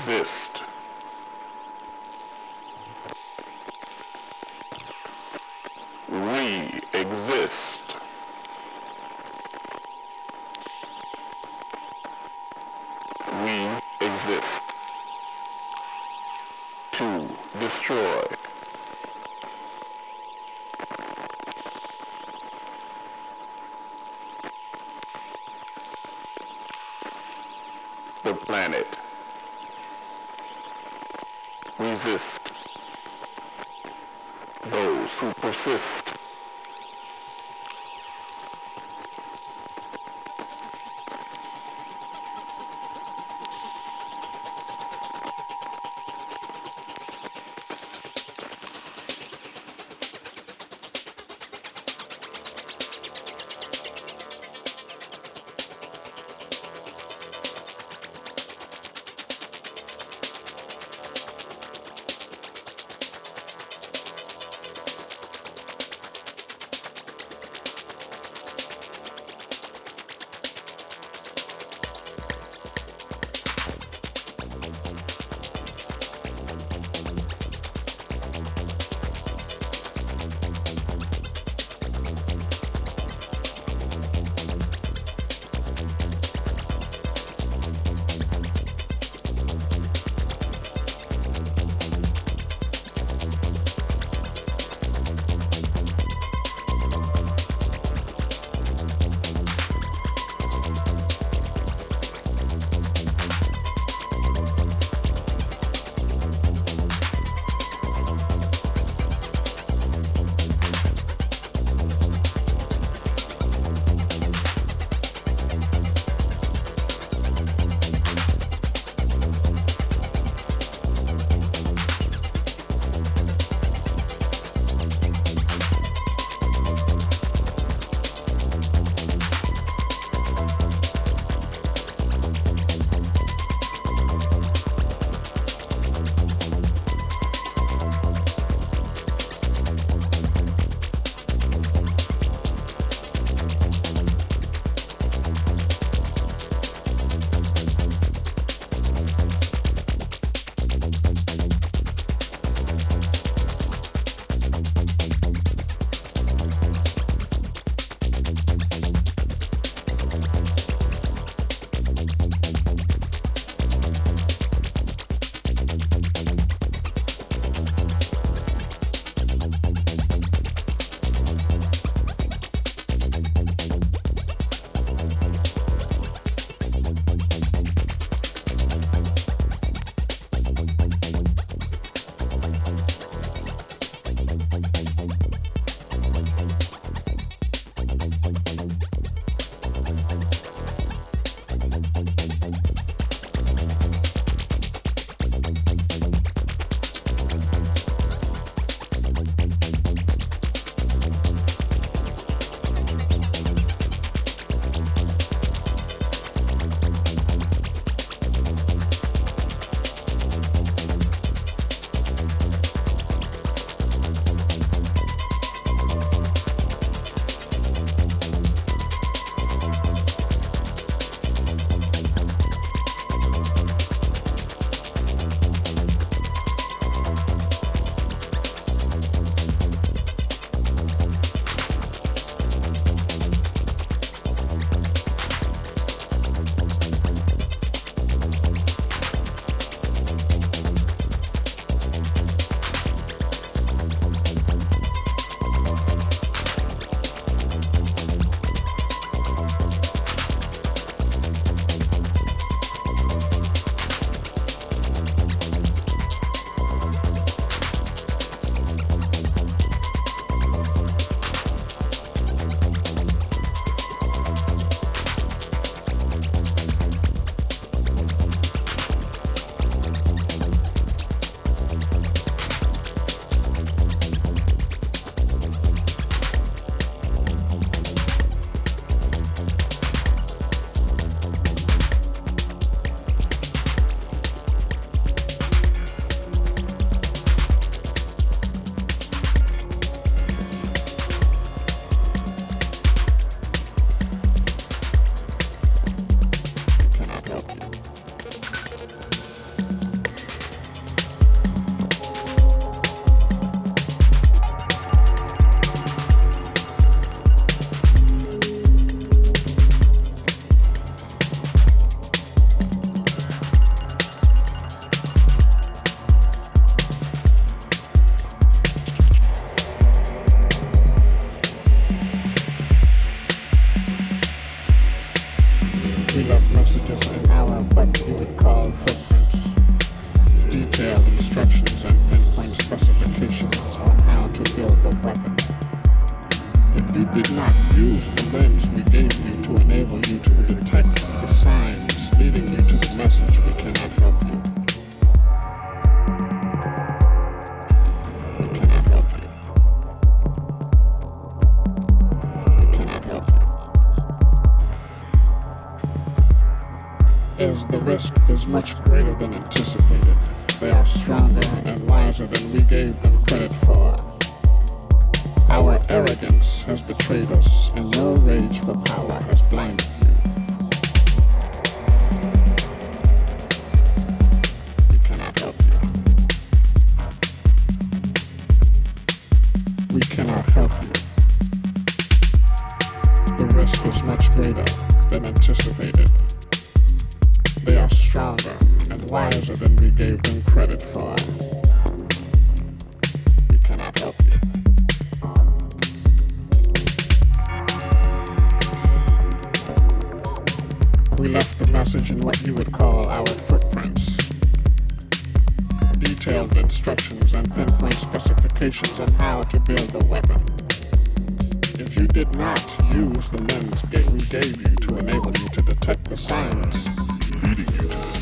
exist. Is much greater than anticipated. They are stronger and wiser than we gave them credit for. Our arrogance has betrayed us, and your rage for power has blinded you. We cannot help you. We cannot help you. The risk is much greater than anticipated. Stronger and wiser than we gave them credit for. We cannot help you. We left the message in what you would call our footprints. Detailed instructions and pinpoint specifications on how to build the weapon. If you did not use the lens we gave you to enable you to detect the signs leading you